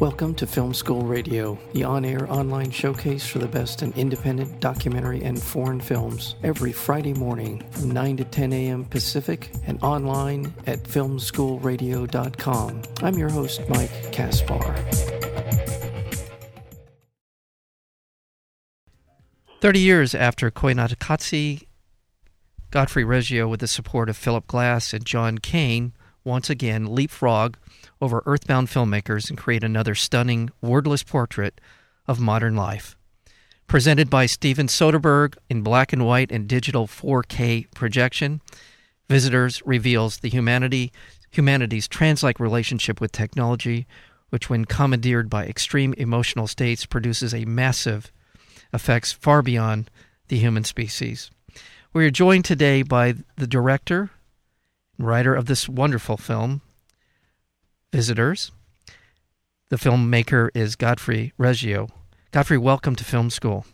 Welcome to Film School Radio, the on air online showcase for the best in independent documentary and foreign films, every Friday morning from 9 to 10 a.m. Pacific and online at filmschoolradio.com. I'm your host, Mike Kaspar. 30 years after Koyaanisqatsi, Godfrey Reggio, with the support of Philip Glass and Jon Kane, once again leapfrog over earthbound filmmakers and create another stunning, wordless portrait of modern life. Presented by Steven Soderbergh in black and white and digital 4K projection, Visitors reveals the humanity humanity's trance-like relationship with technology, which when commandeered by extreme emotional states produces a massive effects far beyond the human species. We are joined today by the director writer of this wonderful film, Visitors. The filmmaker is Godfrey Reggio. Godfrey, welcome to Film School.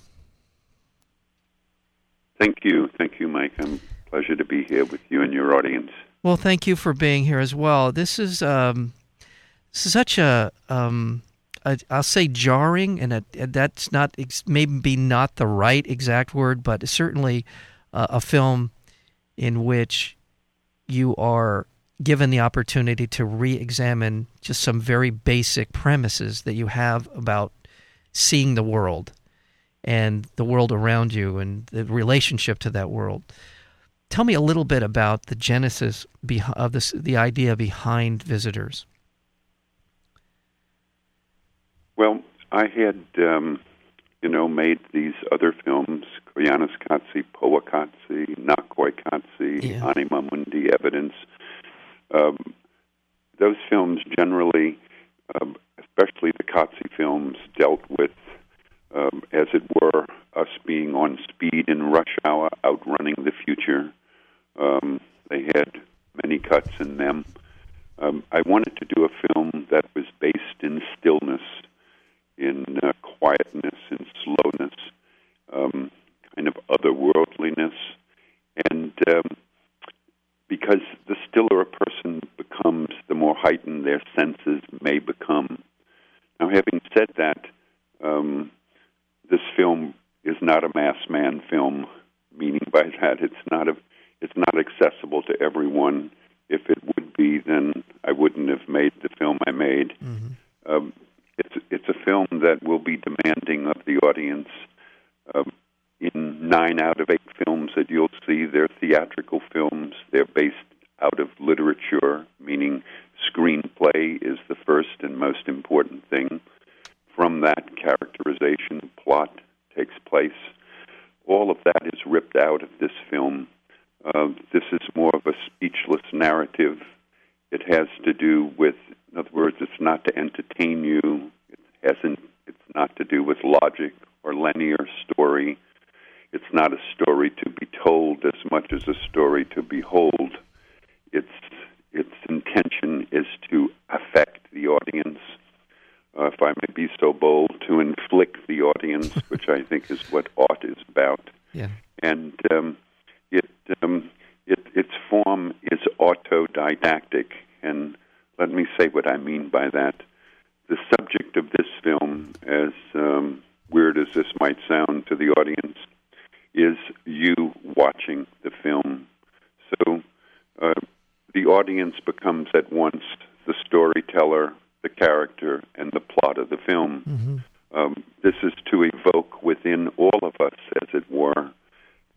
Thank you. Thank you, Mike. I'm pleasure to be here with you and your audience. Well, thank you for being here as well. This is um, such a, um, a, I'll say jarring, and a, that's not maybe not the right exact word, but certainly uh, a film in which you are given the opportunity to re-examine just some very basic premises that you have about seeing the world and the world around you and the relationship to that world. Tell me a little bit about the genesis of this, the idea behind visitors. Well, I had, um, you know, made these other films, Koyaanisqatsi, Powaqqatsi, Naqoyqatsi, yeah. Anima Mundi, Evidence. Um, those films generally, um, especially the Qatsi films, dealt with, um, as it were, us being on speed in rush hour, outrunning the future. Um, they had many cuts in them. Um, I wanted to do a film that was based in stillness, in uh, quietness, in slowness, um, kind of otherworldliness, and because the stiller a person becomes, the more heightened their senses may become. Now, having said that, um, this film is not a mass man film. Meaning by that, it's not a, it's not accessible to everyone. If it would be, then I wouldn't have made the film I made. Mm-hmm. Um, it's it's a film that will be demanding of the audience. Um, in nine out of eight films that you'll see, they're theatrical films. They're based out of literature, meaning screenplay is the first and most important thing. From that, characterization, plot takes place. All of that is ripped out of this film. Uh, this is more of a speechless narrative. It has to do with, in other words, it's not to entertain you. It hasn't. It's not to do with logic or linear story it's not a story to be told as much as a story to behold. Its its intention is to affect the audience, uh, if I may be so bold, to inflict the audience, which I think is what art is about. Yeah. And um, it, um, it its form is autodidactic, and let me say what I mean by that. The subject of this film, as um, weird as this might sound to the audience, is you watching the film. So uh, the audience becomes at once the storyteller, the character, and the plot of the film. Mm-hmm. Um, this is to evoke within all of us, as it were,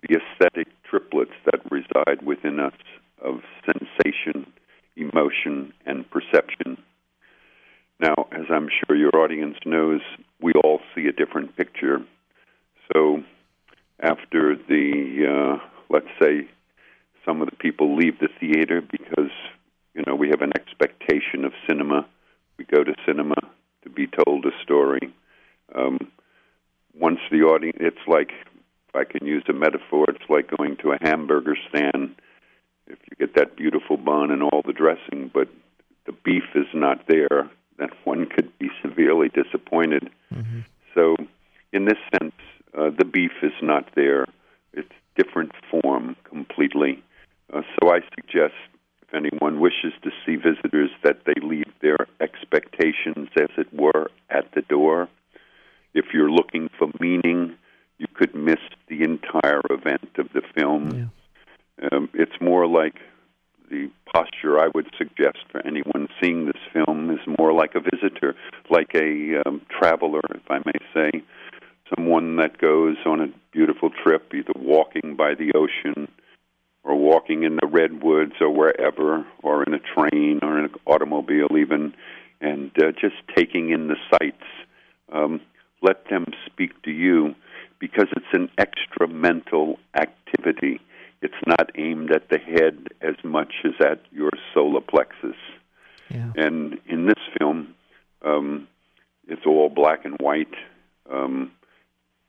the aesthetic triplets that reside within us of sensation, emotion, and perception. Now, as I'm sure your audience knows, we all see a different picture. So after the, uh, let's say, some of the people leave the theater because, you know, we have an expectation of cinema. We go to cinema to be told a story. Um, once the audience, it's like, if I can use a metaphor, it's like going to a hamburger stand. If you get that beautiful bun and all the dressing, but the beef is not there, then one could be severely disappointed. Mm-hmm. So, in this sense, uh, the beef is not there. It's different form completely. Uh, so I suggest if anyone wishes to see visitors, that they leave their expectations, as it were, at the door. If you're looking for meaning, you could miss the entire event of the film. Yeah. Um, it's more like the posture I would suggest for anyone seeing this film is more like a visitor, like a um, traveler, if I may say, someone that goes on a beautiful trip, either walking by the ocean or walking in the redwoods or wherever, or in a train or in an automobile, even, and uh, just taking in the sights. Um, let them speak to you because it's an extra mental activity. It's not aimed at the head as much as at your solar plexus. Yeah. And in this film, um, it's all black and white um,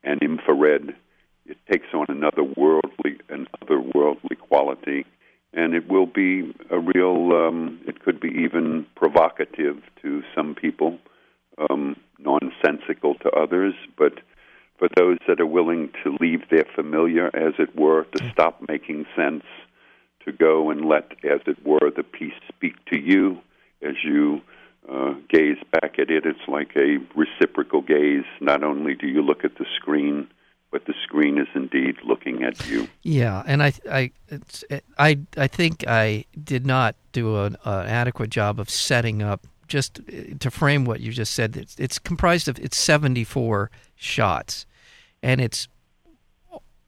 and infrared it takes on another worldly worldly quality, and it will be a real. Um, it could be even provocative to some people, um, nonsensical to others, but for those that are willing to leave their familiar, as it were, to stop making sense, to go and let, as it were, the piece speak to you as you uh, gaze back at it. It's like a reciprocal gaze. Not only do you look at the screen, but the screen is indeed looking at you. Yeah, and I, I, I, I think I did not do an, an, adequate job of setting up. Just uh, to frame what you just said, it's, it's comprised of it's seventy four shots, and it's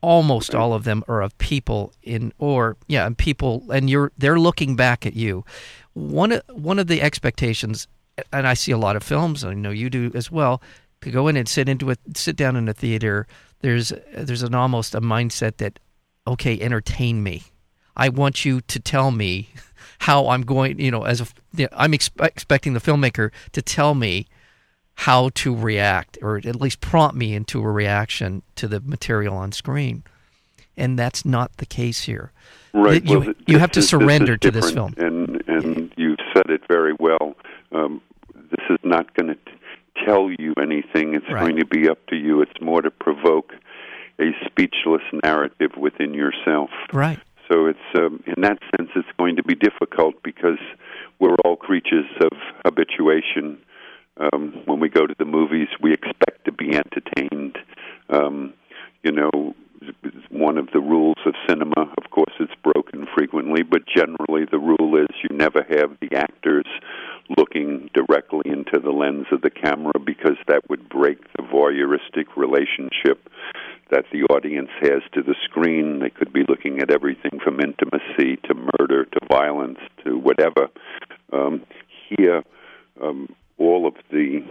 almost all of them are of people in or yeah and people and you're they're looking back at you one of one of the expectations and I see a lot of films I know you do as well to go in and sit into a sit down in a theater there's there's an almost a mindset that okay, entertain me. I want you to tell me how I'm going. You know, as a, I'm expe- expecting the filmmaker to tell me how to react, or at least prompt me into a reaction to the material on screen. And that's not the case here. Right. You, well, you have to is, surrender to this film. And and you said it very well. Um, this is not going to tell you anything. It's right. going to be up to you. It's more to provoke a speechless narrative within yourself. Right. So it's um, in that sense, it's going to be difficult because we're all creatures of habituation. Um, when we go to the movies, we expect to be entertained. Um, you know, one of the rules of cinema. Of course, it's broken frequently, but generally the rule is you never have the actors looking directly into the lens of the camera because that would break the voyeuristic relationship that the audience has to the screen. They could be looking at everything from intimacy to murder to violence to whatever. Um, here, um, all of the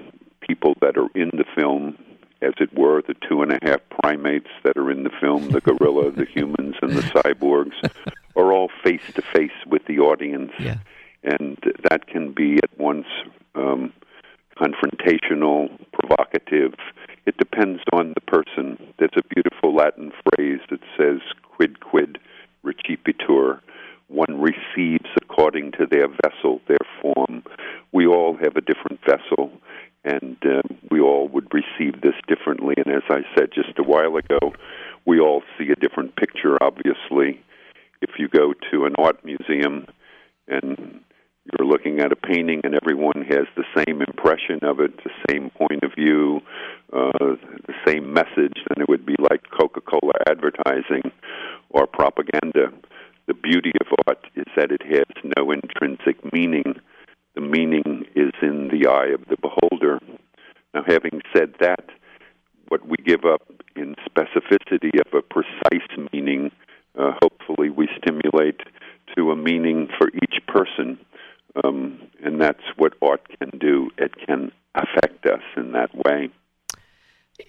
people that are in the film as it were, the two and a half primates that are in the film, the gorilla, the humans, and the cyborgs, are all face to face with the audience. Yeah. And that can be at once um, confrontational, provocative. It depends on the person. There's a beautiful Latin phrase that says, quid quid recipitur. One receives according to their vessel, their form. We all have a different vessel and uh, we all would receive this differently. And as I said just a while ago, we all see a different picture, obviously. If you go to an art museum and you're looking at a painting and everyone has the same impression of it, the same point of view, uh, the same message, then it would be like Coca Cola advertising or propaganda. The beauty of art is that it has no intrinsic meaning the meaning is in the eye of the beholder. Now, having said that, what we give up in specificity of a precise meaning, uh, hopefully we stimulate to a meaning for each person. Um, and that's what art can do. It can affect us in that way.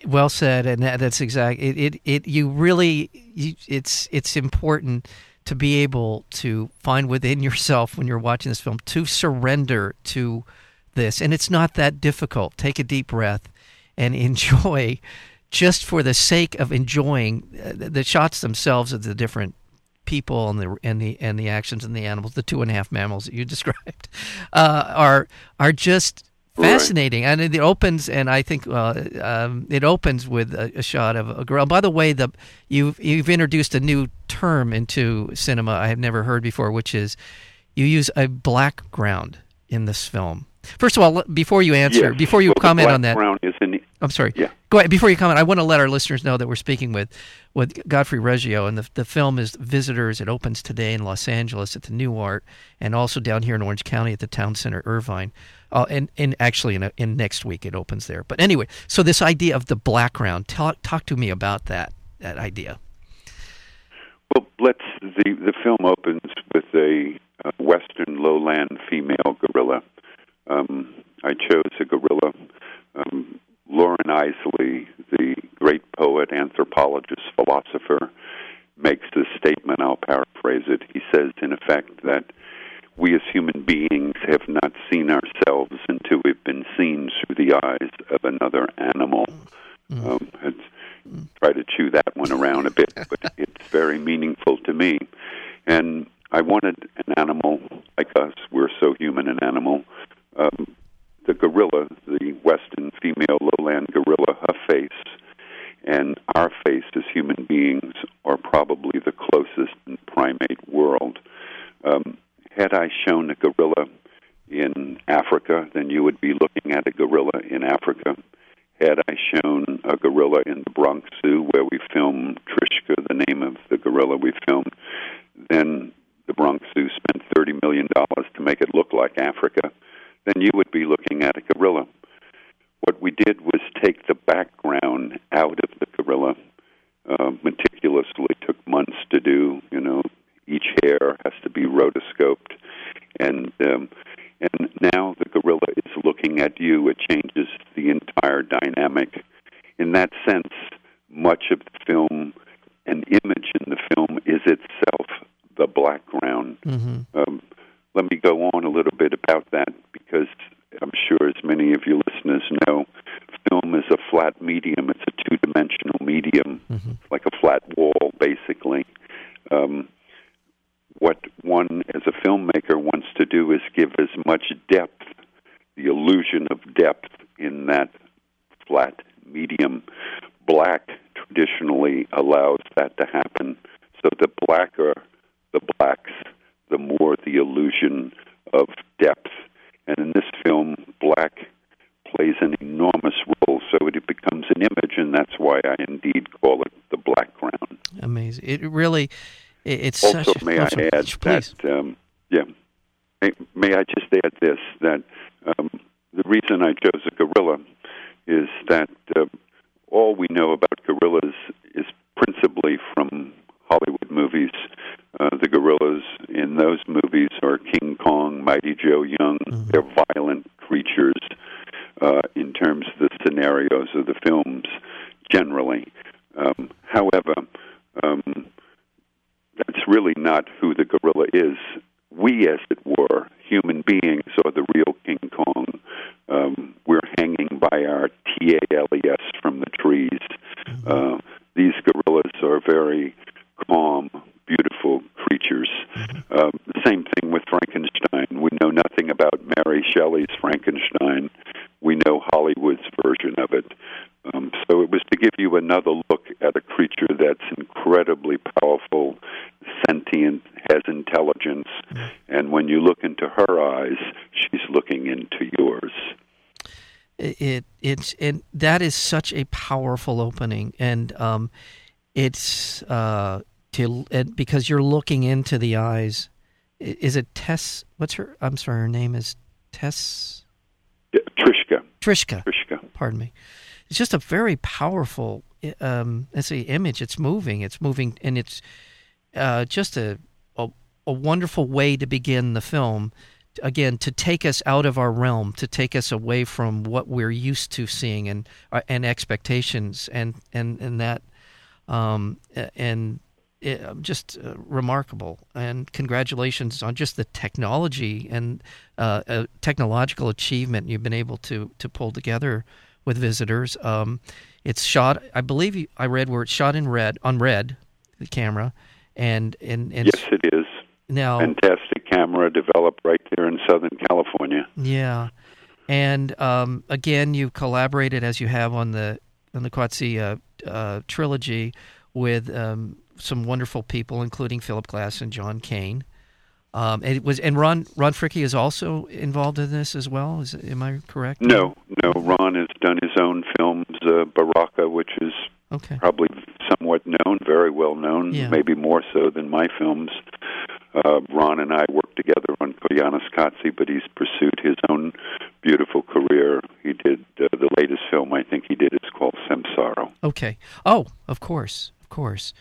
Well said, and that, that's exactly it, it. It you really, you, it's it's important to be able to find within yourself when you're watching this film to surrender to this. And it's not that difficult. Take a deep breath and enjoy just for the sake of enjoying uh, the shots themselves of the different people and the and the and the actions and the animals, the two and a half mammals that you described, uh, are are just fascinating. Right. And it opens, and I think uh, um, it opens with a, a, shot of a girl. By the way, the you've you've introduced a new term into cinema I have never heard before, which is you use a black ground in this film. First of all, before you answer, yes. before you well, comment on that, is in, I'm sorry. Yeah. Go ahead. Before you comment, I want to let our listeners know that we're speaking with with Godfrey Reggio, and the the film is Visitors. It opens today in Los Angeles at the Nuart, and also down here in Orange County at the Town Center Irvine. Uh, and and actually in a, in next week it opens there. But anyway, so this idea of the background, talk talk to me about that that idea. Well, let's the the film opens with a uh, western lowland female gorilla. Um, I chose a gorilla. Um, Loren Eiseley, the great poet, anthropologist, philosopher, makes this statement. I'll paraphrase it. He says, in effect, that we as human beings have not seen ourselves until we've been seen through the eyes of another animal. Mm. Um, it's, try to chew that one around a bit, but it's very meaningful to me. And I wanted an animal like us. We're so human an animal. Um, the gorilla, the western female lowland gorilla, her face and our face as human beings are probably the closest in primate world. Um, had I shown a gorilla in Africa, then you would be looking at a gorilla in Africa. Had I shown a gorilla in the Bronx Zoo, where we filmed Trishka, the name of the gorilla we filmed, then the Bronx Zoo spent $30 million to make it look like Africa, then you would be looking at a gorilla. What we did was take the background out of the gorilla uh, meticulously, took months to do, you know, each hair has to be rotoscoped, and um, and now the gorilla is looking at you. It changes the entire dynamic. In that sense, much of the film, an image in the film, is itself the background. Mm-hmm. Um, let me go on a little bit about that because I'm sure, as many of your listeners know, film is a flat medium. It's a two-dimensional medium, mm-hmm. like a flat wall, basically. Um, what one as a filmmaker wants to do is give as much depth, the illusion of depth in that flat medium. Black traditionally allows that to happen. So the blacker the blacks, the more the illusion of depth. And in this film, black plays an enormous role, so it becomes an image, and that's why I indeed call it the black ground. Amazing! It really it's also, such, may I add please. that, um, yeah, may, may, I just add this, that um, the reason I chose a gorilla is that uh, all we know about gorillas is principally from Hollywood movies. Uh, the gorillas in those movies are King Kong, Mighty Joe Young. Mm-hmm. They're violent creatures uh, in terms of the scenarios of the films generally. Um, however, um, that's really not who the gorilla is. We, as it were, human beings, are the real King Kong. Um, we're hanging by our TAILS from the trees. Mm-hmm. Uh, these gorillas are very calm, beautiful creatures. Mm-hmm. Um, the same thing with Frankenstein. We know nothing about Mary Shelley's Frankenstein. We know Hollywood's version of it. Um, so it was to give you another look at a creature that's incredibly powerful, sentient, has intelligence, and when you look into her eyes, she's looking into yours. It it's and that is such a powerful opening, and um, it's uh, to because you're looking into the eyes. Is it Tess? What's her? I'm sorry, her name is Tess. Yeah, Trishka. Trishka. Trishka. Pardon me it's just a very powerful um, let's say image. It's moving. It's moving, and it's uh, just a, a, wonderful way to begin the film. Again, to take us out of our realm, to take us away from what we're used to seeing and uh, and expectations, and and and that, um, and it, just uh, remarkable. And congratulations on just the technology and uh, technological achievement you've been able to to pull together with visitors. Um, it's shot, I believe I read where it's shot in red on red, the camera, and and, and yes, it is. Now, fantastic camera developed right there in Southern California. Yeah, and um, again, you've collaborated as you have on the on the Qatsi uh, uh, trilogy with um, some wonderful people, including Philip Glass and Jon Kane. Um, and it was and Ron Ron Fricke is also involved in this as well. Is am I correct? No, no. Ron has done his own films, uh, Baraka, which is okay. probably somewhat known, very well known, Yeah. maybe more so than my films. Uh, Ron and I worked together on Koyaanisqatsi, but he's pursued his own beautiful career. He did uh, the latest film I think he did is called Samsara. Okay. Oh, of course, of course.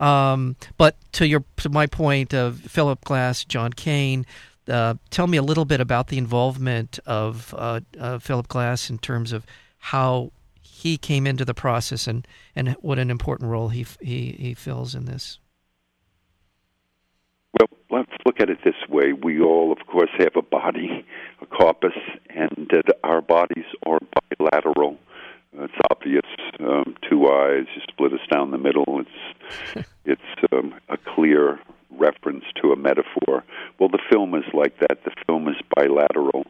Um, but to your to my point of Philip Glass, Jon Kane, uh, tell me a little bit about the involvement of uh, uh, Philip Glass in terms of how he came into the process and, and what an important role he he he fills in this. Look at it this way. We all, of course, have a body, a corpus, and uh, our bodies are bilateral. It's obvious. Um, two eyes, you split us down the middle. It's it's um, a clear reference to a metaphor. Well, the film is like that. The film is bilateral.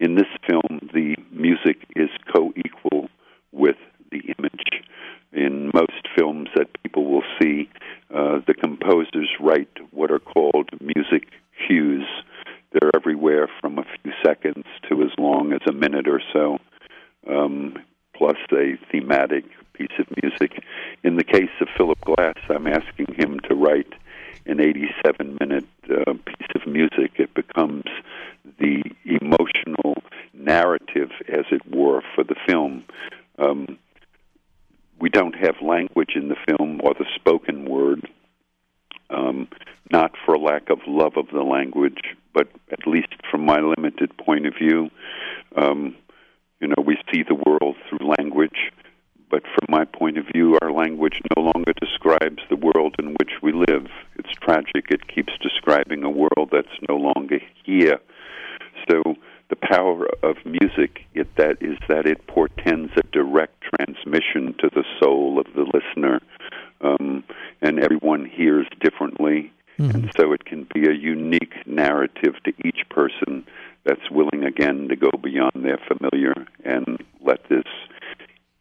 In this film, the music is co-equal with the image. In most films that people will see, uh, the composers write what are called music cues. They're everywhere from a few seconds to as long as a minute or so, um, plus a thematic piece of music. In the case of Philip Glass, I'm asking him to write an 87 minute uh, piece of music. It becomes the emotional narrative, as it were, for the film. Um, we don't have language in the film or the spoken word, um, not for lack of love of the language, but at least from my limited point of view, um, you know, we see the world through language. But from my point of view, our language no longer describes the world in which we live. It's tragic. It keeps describing a world that's no longer here. So the power of music it, that is that it portends a direct transmission to the soul of the listener, um, and everyone hears differently, Mm-hmm. and so it can be a unique narrative to each person that's willing again to go beyond their familiar and let this,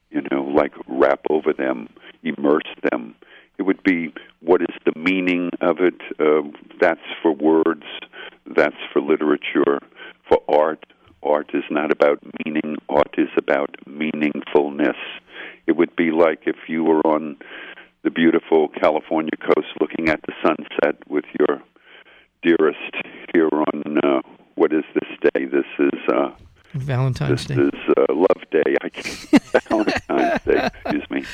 you know, like wrap over them, immerse them. It would be what is the meaning of it? Uh, that's for words, that's for literature, for art. Art is not about meaning, art is about meaningfulness. It would be like if you were on the beautiful California coast looking at the sunset with your dearest here on uh, what is this day? This is uh, Valentine's this Day. This is uh, Love Day. I can't, Valentine's Day. Excuse me.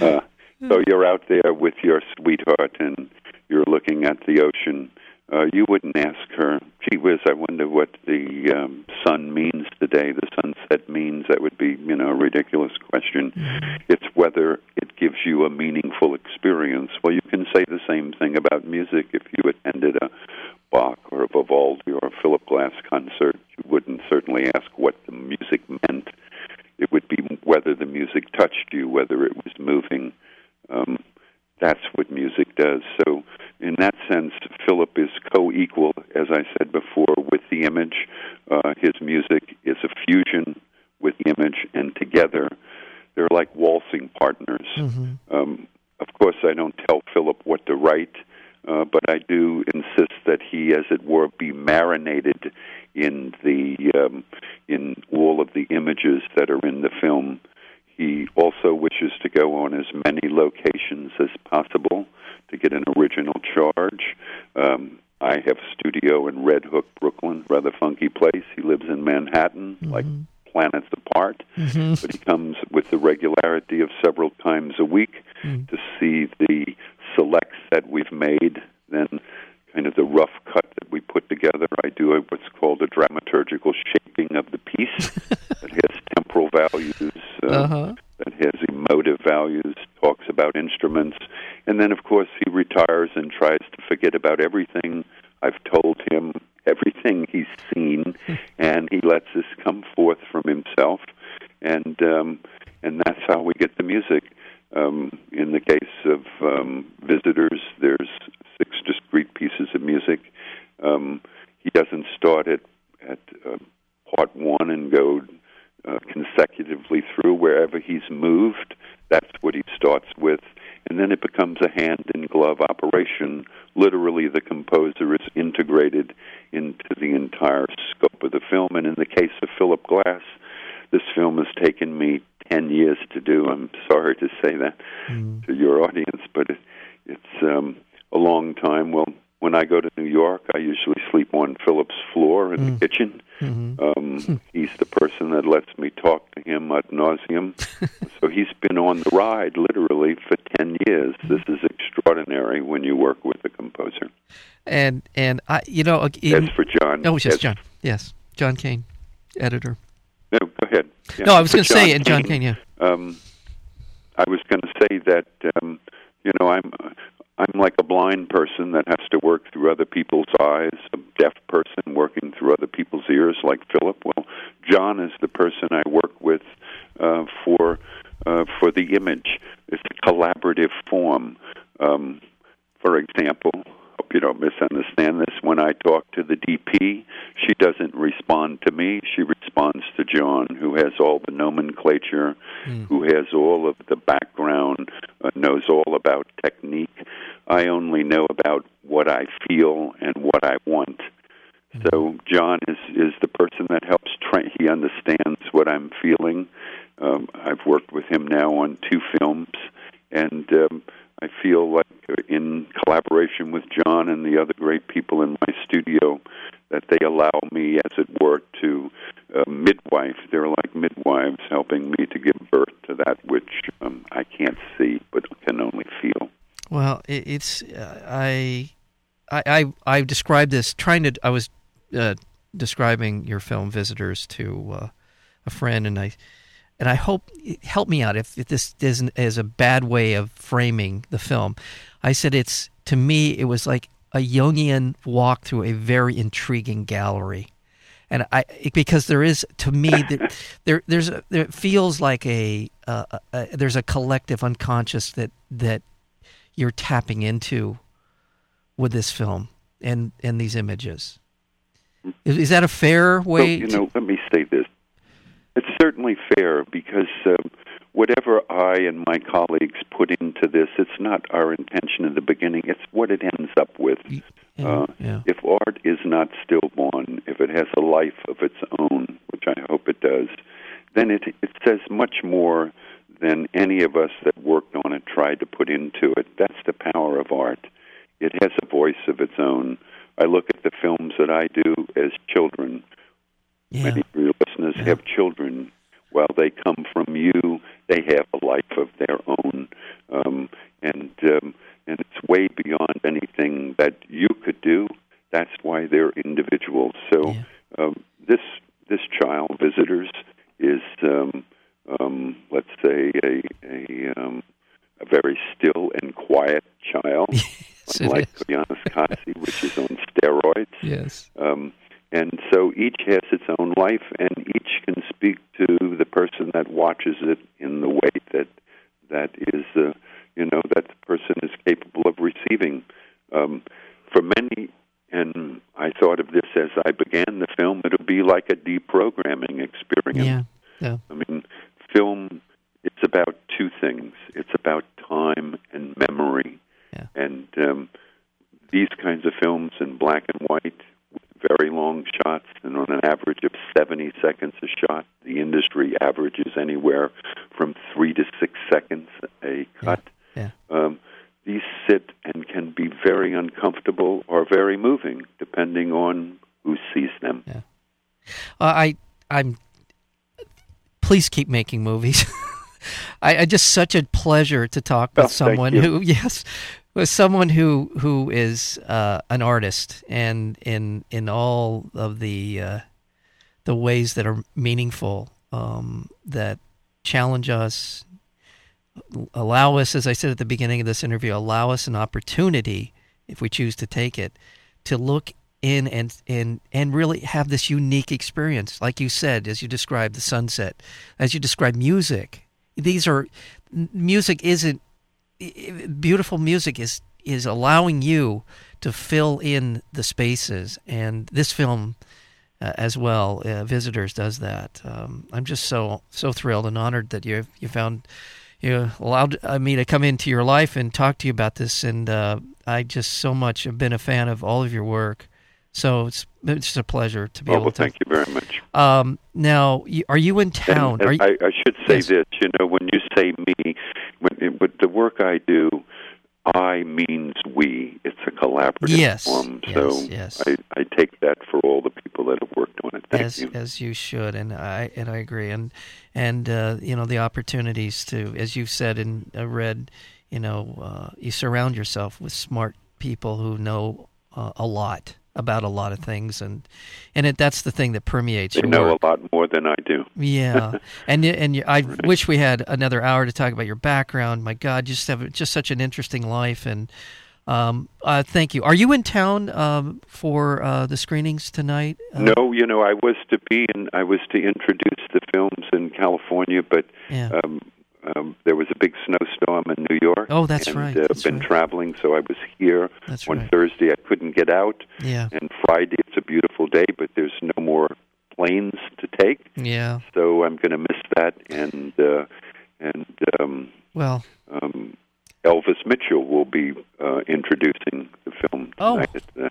Uh, so you're out there with your sweetheart, and you're looking at the ocean. Uh, you wouldn't ask her, "Gee whiz, I wonder what the um, sun means today. The sunset means." That would be, you know, a ridiculous question. It's whether it gives you a meaningful experience. Well, you can say the same thing about music. If you attended a Bach or a Vivaldi or a Philip Glass concert, you wouldn't certainly ask what the music meant. It would be whether the music touched you, whether it was moving. Um, that's what music does. So, in that sense, Philip is co equal, as I said before, with the image. Uh, his music is a fusion with the image, and together they're like waltzing partners. Mhm. Um, of course, I don't tell Philip what to write, uh, but I do insist that he, as it were, be marinated in the um, in all of the images that are in the film. He also wishes to go on as many locations as possible to get an original charge. Um, I have a studio in Red Hook, Brooklyn, rather funky place. He lives in Manhattan, like planets apart, Mhm. but he comes with the regularity of several times a week Mm. to see the selects that we've made, then kind of the rough cut that we put together. I do a, what's called a dramaturgical shaping of the piece that has temporal values, uh, Uh-huh. that has emotive values, talks about instruments, and then of course he retires and tries to forget about everything I've told him, everything he's seen, and he lets this come forth from himself, and um, and that's how we get the music. Um, in the case of um, visitors, there's six discrete pieces of music. Um, he doesn't start at at uh, part one and go uh, consecutively through wherever he's moved. That's what he starts with, and then it becomes a hand in glove operation. Literally, the composer is integrated into the entire scope of the film. And in the case of Philip Glass, this film has taken me 10 years to do. I'm sorry to say that mm. to your audience, but it, it's um, a long time. Well, when I go to New York, I usually sleep on Philip's floor in mm. the kitchen. Mm-hmm. Um, he's the person that lets me talk to him ad nauseum. so he's been on the ride literally for ten years. This is extraordinary when you work with a composer. And and I, you know, in, as for Jon, oh yes, Jon, yes, Jon Kane, editor. No, go ahead. Yeah. No, I was going to say, and Jon Kane, yeah. Um, I was going to say that um, you know I'm I'm like a blind person that has to work through other people's eyes, a deaf person working through other people's ears, like Philip. Well, Jon is the person I work with uh, for uh, for the image. It's a collaborative form. Um, for example, hope you don't misunderstand this. When I talk to the DP, she doesn't respond to me. She responds to Jon, who has all the nomenclature, mm. who has all of the background, uh, knows all about technique. I only know about what I feel and what I want. Mm. So Jon is is the person that helps train. He understands what I'm feeling. Um, I've worked with him now on two films, and um, I feel like in collaboration with Jon and the other great people in my studio that they allow me, as it were, to uh, midwife. They're like midwives helping me to give birth to that which um, I can't see but can only feel. Well, it's uh, I, I I described this trying to. I was uh, describing your film Visitors to uh, a friend, and I and I hope help me out if, if this isn't is a bad way of framing the film. I said it's to me it was like a Jungian walk through a very intriguing gallery, and I because there is to me that there there's a, there feels like a, a, a there's a collective unconscious that that you're tapping into with this film and and these images. Mm-hmm. Is, is that a fair way? Well, you know, let me say this it's certainly fair because um, whatever I and my colleagues put into this, it's not our intention in the beginning. It's what it ends up with. Yeah, uh, yeah. If art is not stillborn, if it has a life of its own, which I hope it does, then it it says much more than any of us that worked on it tried to put into it. That's the power of art. It has a voice of its own. I look at the films that I do as children yeah. Many of your listeners yeah. have children. While they come from you, they have a life of their own, um, and um, and it's way beyond anything that you could do. That's why they're individuals. So yeah. um, this this child visitors is um, um, let's say a a, um, a very still and quiet child, yes, unlike Koyaanisqatsi, which is on steroids. Yes. Um, and so each has its own life, and each can speak to the person that watches it in the way that that is, uh, you know, that the person is capable of receiving. Um, for many, and I thought of this as I began the film, it'll be like a deprogramming experience. Yeah, yeah. I mean, film. It's about two things. It's about time and memory, yeah. and um, these kinds of films in black and white very long shots, and on an average of 70 seconds a shot. The industry averages anywhere from three to six seconds a cut. Yeah. yeah. Um, these sit and can be very uncomfortable or very moving, depending on who sees them. Yeah. Uh, I, I'm. Please keep making movies. I, I, just such a pleasure to talk with someone who, yes, with someone who who is uh, an artist and in in all of the uh, the ways that are meaningful um, that challenge us allow us as i said at the beginning of this interview allow us an opportunity if we choose to take it to look in and and and really have this unique experience. Like you said as you described the sunset as you described music these are music isn't beautiful music is is allowing you to fill in the spaces, and this film uh, as well, uh, Visitors does that. Um, I'm just so so thrilled and honored that you you found you allowed me to come into your life and talk to you about this, and uh, I just so much have been a fan of all of your work. So it's it's just a pleasure to be oh, able well, to. Thank you very much. Um, now, are you in town? And, and you, I, I, should say yes. this. You know, when you say me, when, with the work I do, I means we. It's a collaborative yes, form. Yes, so yes. I, I take that for all the people that have worked on it. Thank as you. as you should, and I and I agree, and and uh, you know the opportunities to, as you've said and uh, read, you know, uh, you surround yourself with smart people who know uh, a lot about a lot of things, and and it, that's the thing that permeates they know work. a lot more than I do. Yeah, and and I Right. wish we had another hour to talk about your background. My God, you just have just such an interesting life, and um, uh, thank you. Are you in town um, for uh, the screenings tonight? Uh, No, you know, I was to be and I was to introduce the films in California, but Yeah. um, um, there was a big snowstorm in New York. Oh, that's and, right, Uh, that's been right. traveling, so I was here That's on right. Thursday. I couldn't get out, Yeah. and Friday it's a beautiful day, but there's no more planes to take, Yeah. so I'm going to miss that. And uh, and um, Well, um, Elvis Mitchell will be uh, introducing the film Oh. tonight at the Nuart.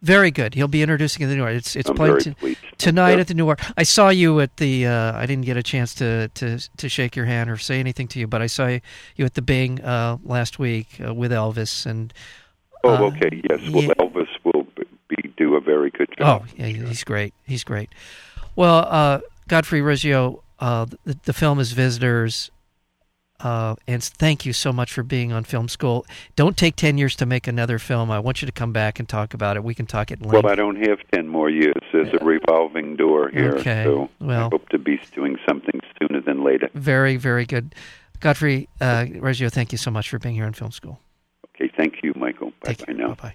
Very good. He'll be introducing the Nuart. It's it's I'm to, tonight Yeah. at the Nuart. I saw you at the. Uh, I didn't get a chance to, to to shake your hand or say anything to you, but I saw you at the Bing uh, last week uh, with Elvis and. Oh, uh, okay. Yes. Well, yeah. Elvis will be do a very good job. Oh, job. yeah, he's great. He's great. Well, uh, Godfrey Reggio, uh, the, the film is Visitors. Uh, and thank you so much for being on Film School. Don't take 10 years to make another film. I want you to come back and talk about it. We can talk at length. Well, I don't have ten more years. There's a revolving door here, Okay. so Well- I hope to be doing something sooner than later. very, very good. Godfrey uh, Reggio, thank you so much for being here on Film School. Okay. Thank you, Michael. Bye-bye now. Bye-bye.